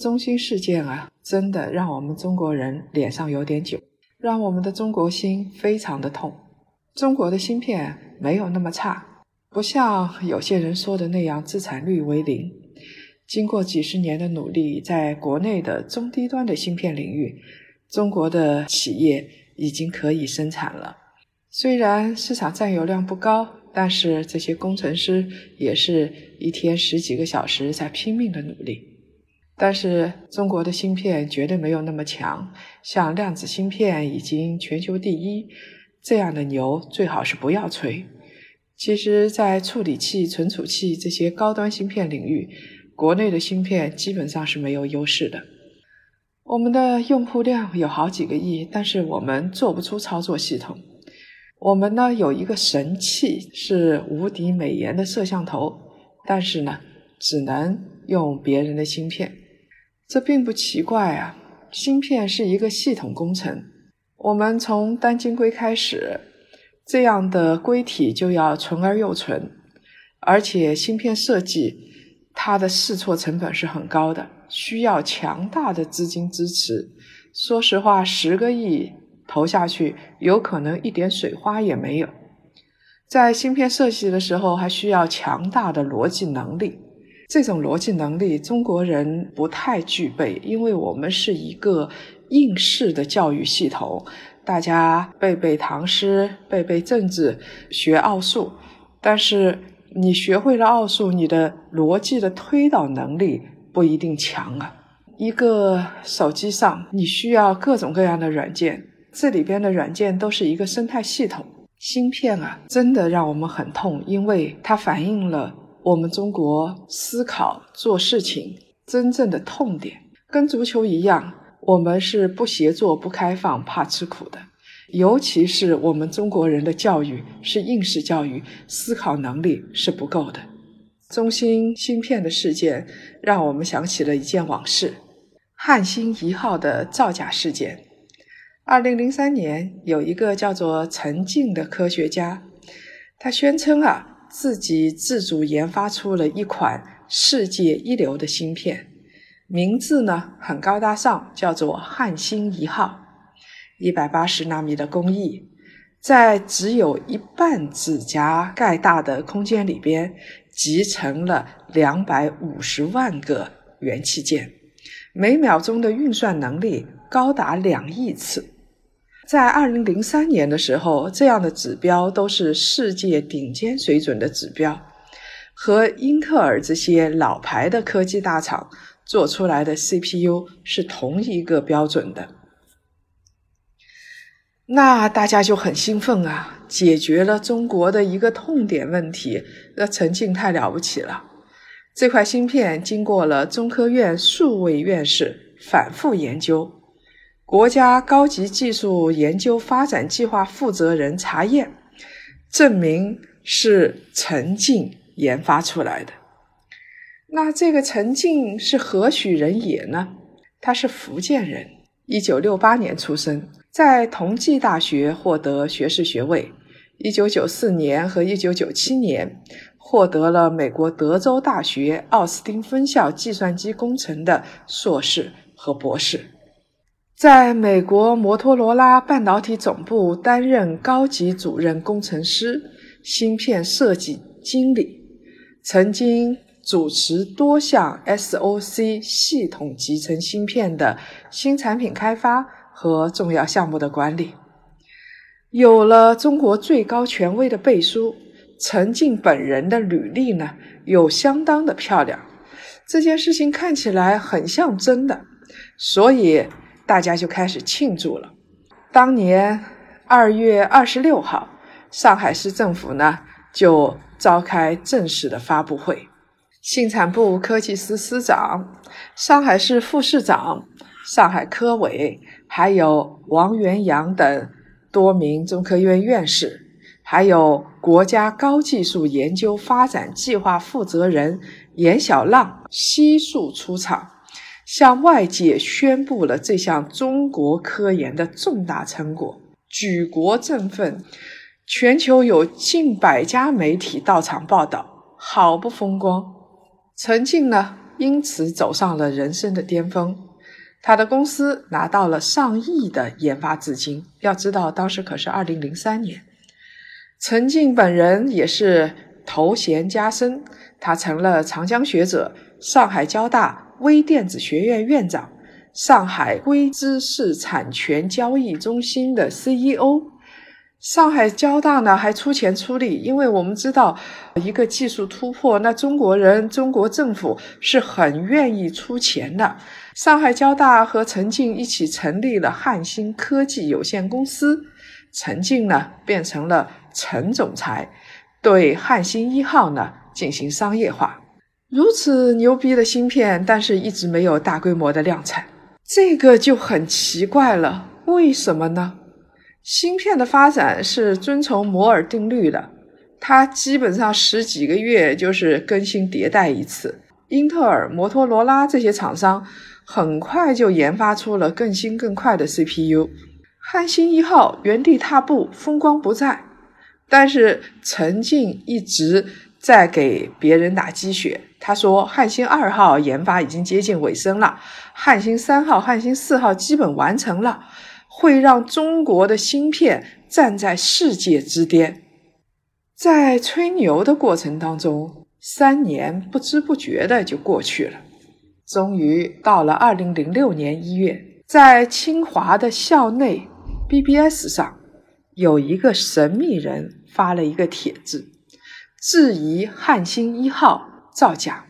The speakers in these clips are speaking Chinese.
中心事件啊，真的让我们中国人脸上有点酒，让我们的中国心非常的痛。中国的芯片没有那么差，不像有些人说的那样自产率为零。经过几十年的努力，在国内的中低端的芯片领域，中国的企业已经可以生产了。虽然市场占有量不高，但是这些工程师也是一天十几个小时在拼命的努力。但是中国的芯片绝对没有那么强，像量子芯片已经全球第一这样的牛最好是不要吹。其实，在处理器、存储器这些高端芯片领域，国内的芯片基本上是没有优势的。我们的用户量有好几个亿，但是我们做不出操作系统。我们呢有一个神器是无敌美颜的摄像头，但是呢只能用别人的芯片。这并不奇怪啊，芯片是一个系统工程。我们从单晶硅开始，这样的硅体就要纯而又纯，而且芯片设计它的试错成本是很高的，需要强大的资金支持。说实话，十个亿投下去，有可能一点水花也没有。在芯片设计的时候，还需要强大的逻辑能力。这种逻辑能力，中国人不太具备，因为我们是一个应试的教育系统，大家背背唐诗，背背政治，学奥数。但是你学会了奥数，你的逻辑的推导能力不一定强啊。一个手机上，你需要各种各样的软件，这里边的软件都是一个生态系统。芯片啊，真的让我们很痛，因为它反映了。我们中国思考做事情真正的痛点，跟足球一样，我们是不协作、不开放、怕吃苦的。尤其是我们中国人的教育是应试教育，思考能力是不够的。中芯芯片的事件让我们想起了一件往事：汉芯一号的造假事件。二零零三年，有一个叫做陈静的科学家，他宣称啊。自己自主研发出了一款世界一流的芯片，名字呢很高大上，叫做汉芯一号，一百八十纳米的工艺，在只有一半指甲盖大的空间里边集成了两百五十万个元器件，每秒钟的运算能力高达两亿次。在二零零三年的时候，这样的指标都是世界顶尖水准的指标，和英特尔这些老牌的科技大厂做出来的 CPU 是同一个标准的。那大家就很兴奋啊，解决了中国的一个痛点问题，那陈静太了不起了。这块芯片经过了中科院数位院士反复研究。国家高级技术研究发展计划负责人查验，证明是陈静研发出来的。那这个陈静是何许人也呢？他是福建人，一九六八年出生，在同济大学获得学士学位。一九九四年和一九九七年获得了美国德州大学奥斯汀分校计算机工程的硕士和博士。在美国摩托罗拉半导体总部担任高级主任工程师、芯片设计经理，曾经主持多项 SOC 系统集成芯片的新产品开发和重要项目的管理。有了中国最高权威的背书，陈静本人的履历呢，又相当的漂亮。这件事情看起来很像真的，所以。大家就开始庆祝了。当年二月二十六号，上海市政府呢就召开正式的发布会，信产部科技司司长、上海市副市长、上海科委，还有王元阳等多名中科院院士，还有国家高技术研究发展计划负责人严小浪悉数出场，向外界宣布了这项中国科研的重大成果，举国振奋。全球有近百家媒体到场报道，好不风光。陈静呢，因此走上了人生的巅峰。他的公司拿到了上亿的研发资金。要知道，当时可是二零零三年。陈静本人也是头衔加身，他成了长江学者、上海交大微电子学院院长、上海微知识产权交易中心的 CEO。上海交大呢还出钱出力，因为我们知道一个技术突破，那中国人、中国政府是很愿意出钱的。上海交大和陈静一起成立了汉芯科技有限公司，陈静呢变成了陈总裁，对汉芯一号呢进行商业化。如此牛逼的芯片，但是一直没有大规模的量产，这个就很奇怪了，为什么呢？芯片的发展是遵从摩尔定律的，它基本上十几个月就是更新迭代一次。英特尔、摩托罗拉这些厂商很快就研发出了更新更快的 CPU。汉芯一号原地踏步，风光不再。但是陈静一直在给别人打鸡血，他说汉芯二号研发已经接近尾声了，汉芯三号、汉芯四号基本完成了。会让中国的芯片站在世界之巅。在吹牛的过程当中，三年不知不觉的就过去了。终于到了二零零六年一月，在清华的校内 BBS 上，有一个神秘人发了一个帖子，质疑汉芯一号造假。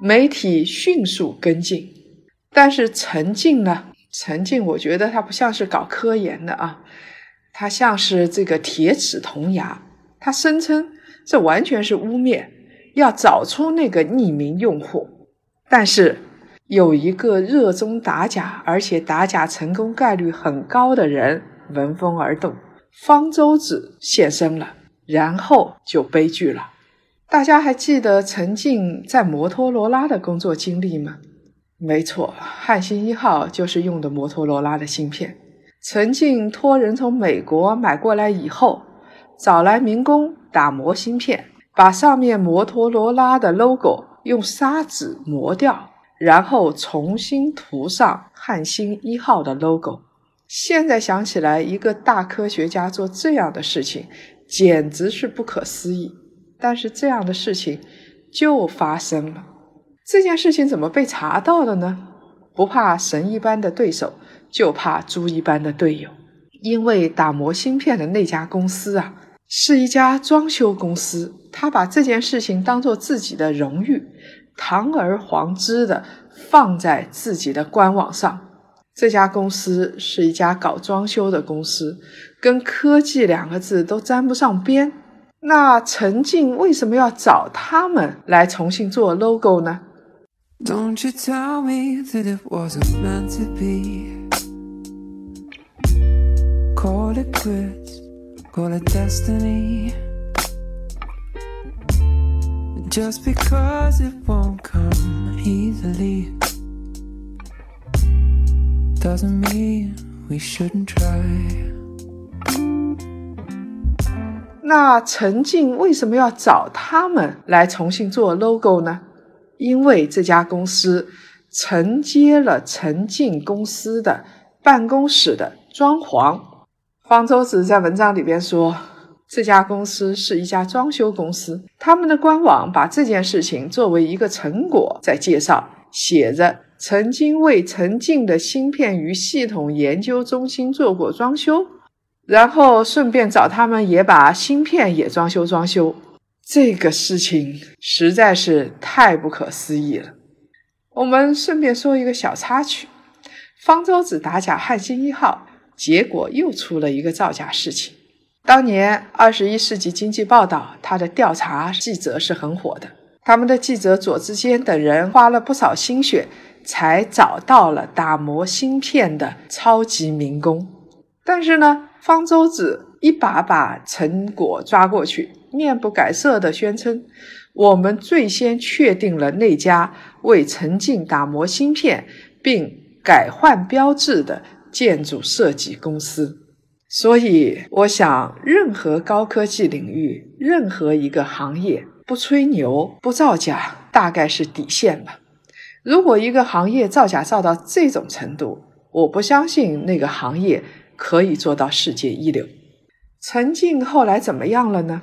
媒体迅速跟进，但是陈静呢？陈静，我觉得他不像是搞科研的啊，他像是这个铁齿铜牙。他声称这完全是污蔑，要找出那个匿名用户。但是有一个热衷打假，而且打假成功概率很高的人闻风而动，方舟子现身了，然后就悲剧了。大家还记得陈静在摩托罗拉的工作经历吗？没错，汉芯一号就是用的摩托罗拉的芯片。陈静托人从美国买过来以后，找来民工打磨芯片，把上面摩托罗拉的 logo 用砂纸磨掉，然后重新涂上汉芯一号的 logo。现在想起来，一个大科学家做这样的事情，简直是不可思议。但是这样的事情就发生了。这件事情怎么被查到了呢？不怕神一般的对手，就怕猪一般的队友。因为打磨芯片的那家公司啊，是一家装修公司，他把这件事情当做自己的荣誉，堂而皇之的放在自己的官网上。这家公司是一家搞装修的公司，跟科技两个字都沾不上边。那陈静为什么要找他们来重新做 logo 呢？Don't you tell me that it wasn't meant to be. Call it quits, call it destiny. Just because it won't come easily doesn't mean we shouldn't try. 那陈静为什么要找他们来重新做 logo 呢？因为这家公司承接了陈静公司的办公室的装潢，方舟子在文章里边说，这家公司是一家装修公司，他们的官网把这件事情作为一个成果在介绍，写着曾经为陈静的芯片与系统研究中心做过装修，然后顺便找他们也把芯片也装修装修。这个事情实在是太不可思议了。我们顺便说一个小插曲：方舟子打假汉芯一号，结果又出了一个造假事情。当年《二十一世纪经济报道》他的调查记者是很火的，他们的记者左志坚等人花了不少心血，才找到了打磨芯片的超级民工。但是呢，方舟子一把把成果抓过去，面不改色地宣称：“我们最先确定了那家为陈静打磨芯片并改换标志的建筑设计公司。”所以，我想，任何高科技领域，任何一个行业，不吹牛、不造假，大概是底线吧。如果一个行业造假造到这种程度，我不相信那个行业可以做到世界一流。陈静后来怎么样了呢？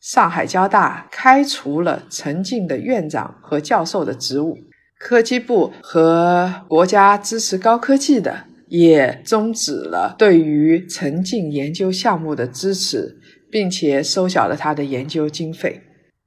上海交大开除了陈静的院长和教授的职务，科技部和国家支持高科技的。也终止了对于陈静研究项目的支持，并且收小了他的研究经费。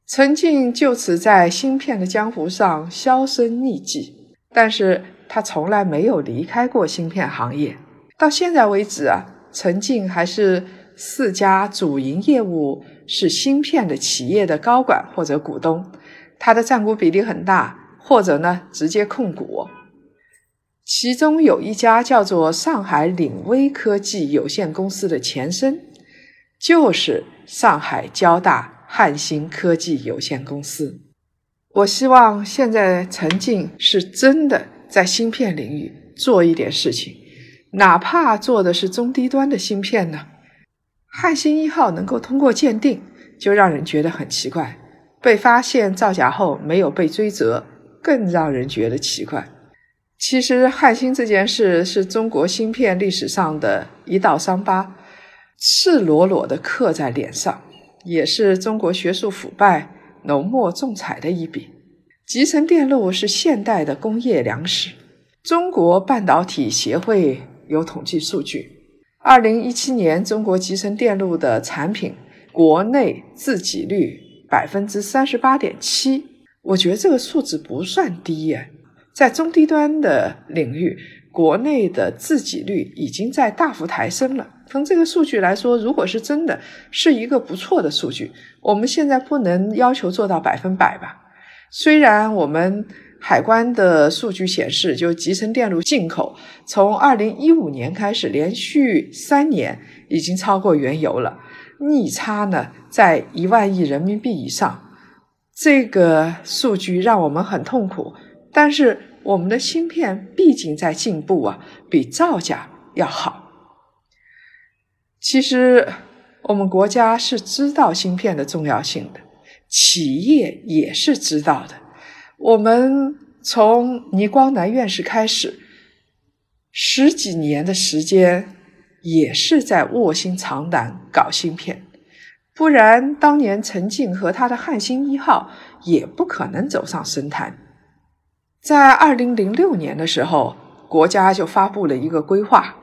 陈静就此在芯片的江湖上销声匿迹，但是他从来没有离开过芯片行业。到现在为止啊，陈静还是四家主营业务是芯片的企业的高管或者股东，他的占股比例很大，或者呢直接控股。其中有一家叫做上海领威科技有限公司的前身，就是上海交大汉芯科技有限公司。我希望现在陈静是真的在芯片领域做一点事情，哪怕做的是中低端的芯片呢？汉芯一号能够通过鉴定，就让人觉得很奇怪；被发现造假后没有被追责，更让人觉得奇怪。其实汉芯这件事是中国芯片历史上的一道伤疤，赤裸裸地刻在脸上，也是中国学术腐败、浓墨重彩的一笔。集成电路是现代的工业粮食。中国半导体协会有统计数据：二零一七年中国集成电路的产品国内自给率百分之三十八点七，我觉得这个数字不算低呀。在中低端的领域，国内的自给率已经在大幅抬升了。从这个数据来说，如果是真的，是一个不错的数据。我们现在不能要求做到百分百吧？虽然我们海关的数据显示，就集成电路进口，从二零一五年开始，连续三年已经超过原油了，逆差呢在一万亿人民币以上。这个数据让我们很痛苦。但是我们的芯片毕竟在进步啊，比造假要好。其实我们国家是知道芯片的重要性的，企业也是知道的。我们从倪光南院士开始，十几年的时间也是在卧薪尝胆搞芯片，不然当年陈静和他的汉芯一号也不可能走上神坛。在二零零六年的时候，国家就发布了一个规划，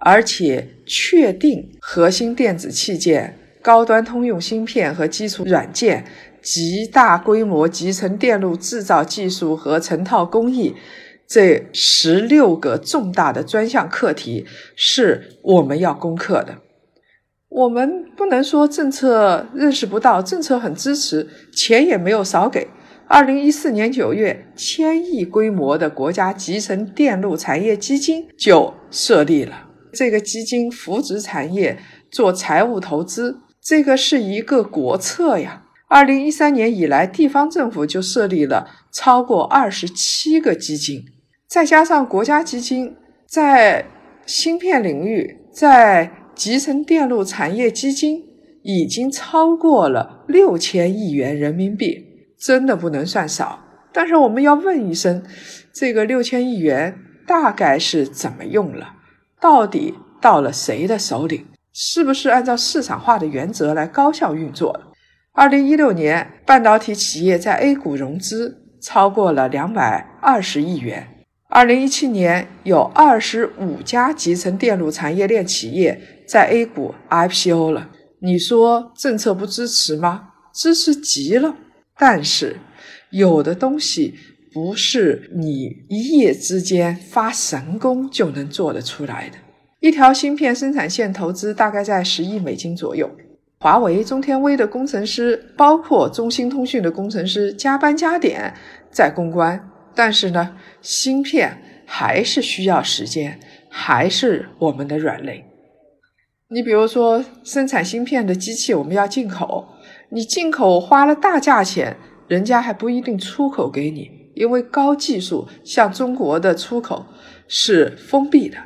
而且确定核心电子器件、高端通用芯片和基础软件及大规模集成电路制造技术和成套工艺这十六个重大的专项课题是我们要攻克的。我们不能说政策认识不到，政策很支持，钱也没有少给。二零一四年九月，千亿规模的国家集成电路产业基金就设立了。这个基金扶植产业做财务投资，这个是一个国策呀。二零一三年以来，地方政府就设立了超过二十七个基金，再加上国家基金，在芯片领域，在集成电路产业基金已经超过了六千亿元人民币。真的不能算少，但是我们要问一声：这个六千亿元大概是怎么用了？到底到了谁的手里？是不是按照市场化的原则来高效运作的？二零一六年，半导体企业在 A 股融资超过了两百二十亿元。二零一七年，有二十五家集成电路产业链企业在 A 股 IPO 了。你说政策不支持吗？支持极了。但是，有的东西不是你一夜之间发神功就能做得出来的。一条芯片生产线投资大概在十亿美金左右。华为、中天微的工程师，包括中兴通讯的工程师，加班加点在攻关，但是呢，芯片还是需要时间，还是我们的软肋。你比如说，生产芯片的机器我们要进口，你进口花了大价钱，人家还不一定出口给你，因为高技术向中国的出口是封闭的，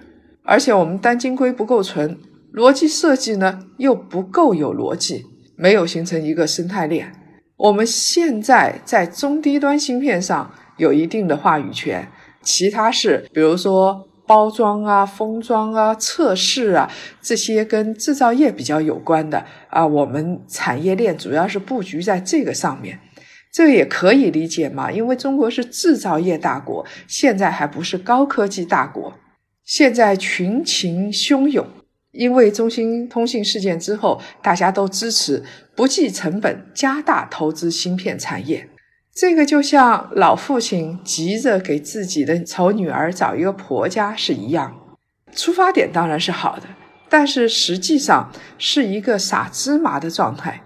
而且我们单晶硅不够纯，逻辑设计呢又不够有逻辑，没有形成一个生态链。我们现在在中低端芯片上。有一定的话语权，其他是比如说包装啊、封装啊、测试啊这些跟制造业比较有关的啊，我们产业链主要是布局在这个上面，这个也可以理解嘛，因为中国是制造业大国，现在还不是高科技大国，现在群情汹涌，因为中兴通信事件之后，大家都支持不计成本加大投资芯片产业。这个就像老父亲急着给自己的丑女儿找一个婆家是一样，出发点当然是好的，但是实际上是一个撒芝麻的状态。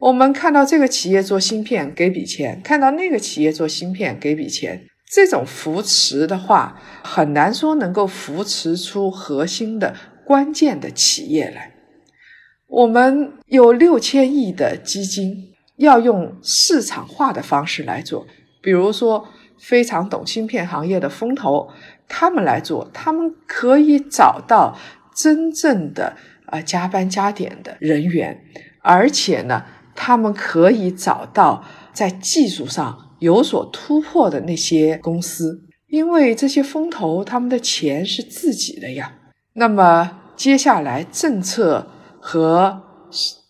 我们看到这个企业做芯片给笔钱，看到那个企业做芯片给笔钱，这种扶持的话，很难说能够扶持出核心的关键的企业来。我们有六千亿的基金。要用市场化的方式来做，比如说非常懂芯片行业的风投，他们来做，他们可以找到真正的啊加班加点的人员，而且呢，他们可以找到在技术上有所突破的那些公司，因为这些风投他们的钱是自己的呀。那么接下来政策和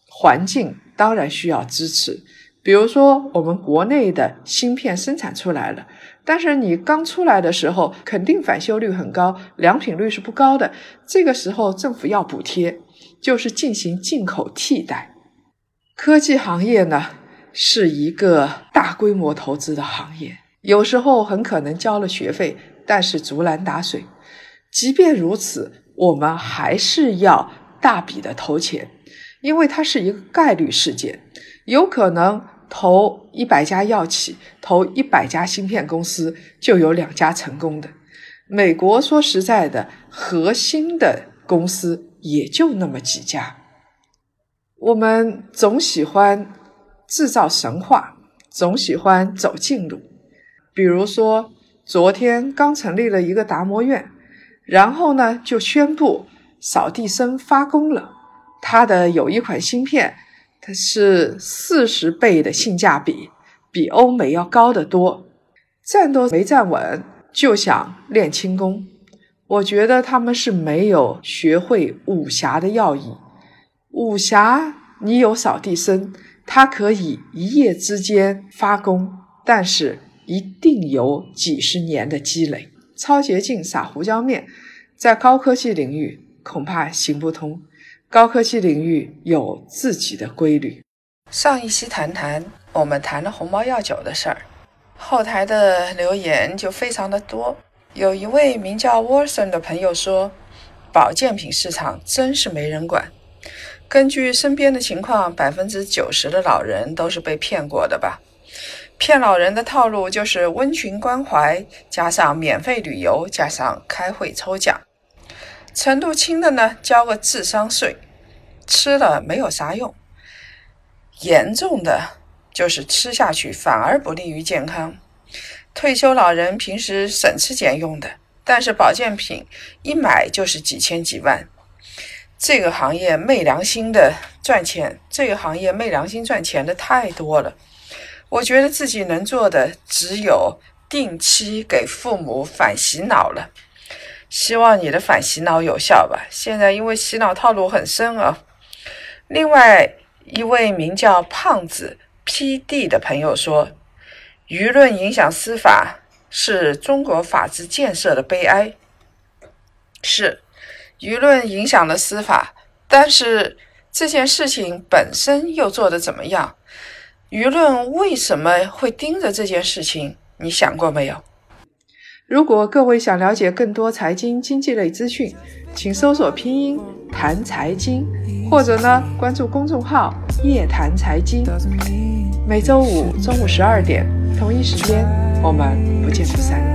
环境。当然需要支持，比如说我们国内的芯片生产出来了，但是你刚出来的时候肯定返修率很高，良品率是不高的。这个时候政府要补贴，就是进行进口替代。科技行业呢是一个大规模投资的行业，有时候很可能交了学费，但是竹篮打水。即便如此，我们还是要大笔的投钱。因为它是一个概率事件，有可能投一百家药企，投一百家芯片公司，就有两家成功的。美国说实在的，核心的公司也就那么几家。我们总喜欢制造神话，总喜欢走近路。比如说，昨天刚成立了一个达摩院，然后呢就宣布扫地僧发功了。它的有一款芯片，它是四十倍的性价比，比欧美要高得多。站都没站稳就想练轻功，我觉得他们是没有学会武侠的要义。武侠你有扫地僧，他可以一夜之间发功，但是一定有几十年的积累。超捷径撒胡椒面，在高科技领域恐怕行不通。高科技领域有自己的规律。上一期谈谈，我们谈了鸿茅药酒的事儿，后台的留言就非常的多。有一位名叫 Watson 的朋友说：“保健品市场真是没人管。根据身边的情况，百分之九十的老人都是被骗过的吧？骗老人的套路就是温群关怀，加上免费旅游，加上开会抽奖。”程度轻的呢，交个智商税，吃了没有啥用；严重的就是吃下去反而不利于健康。退休老人平时省吃俭用的，但是保健品一买就是几千几万。这个行业昧良心的赚钱，这个行业昧良心赚钱的太多了。我觉得自己能做的只有定期给父母反洗脑了。希望你的反洗脑有效吧。现在因为洗脑套路很深啊。另外一位名叫胖子 P.D 的朋友说：“舆论影响司法是中国法治建设的悲哀。”是，舆论影响了司法，但是这件事情本身又做得怎么样？舆论为什么会盯着这件事情？你想过没有？如果各位想了解更多财经经济类资讯，请搜索拼音谈财经，或者呢关注公众号夜谈财经。每周五中午十二点同一时间，我们不见不散。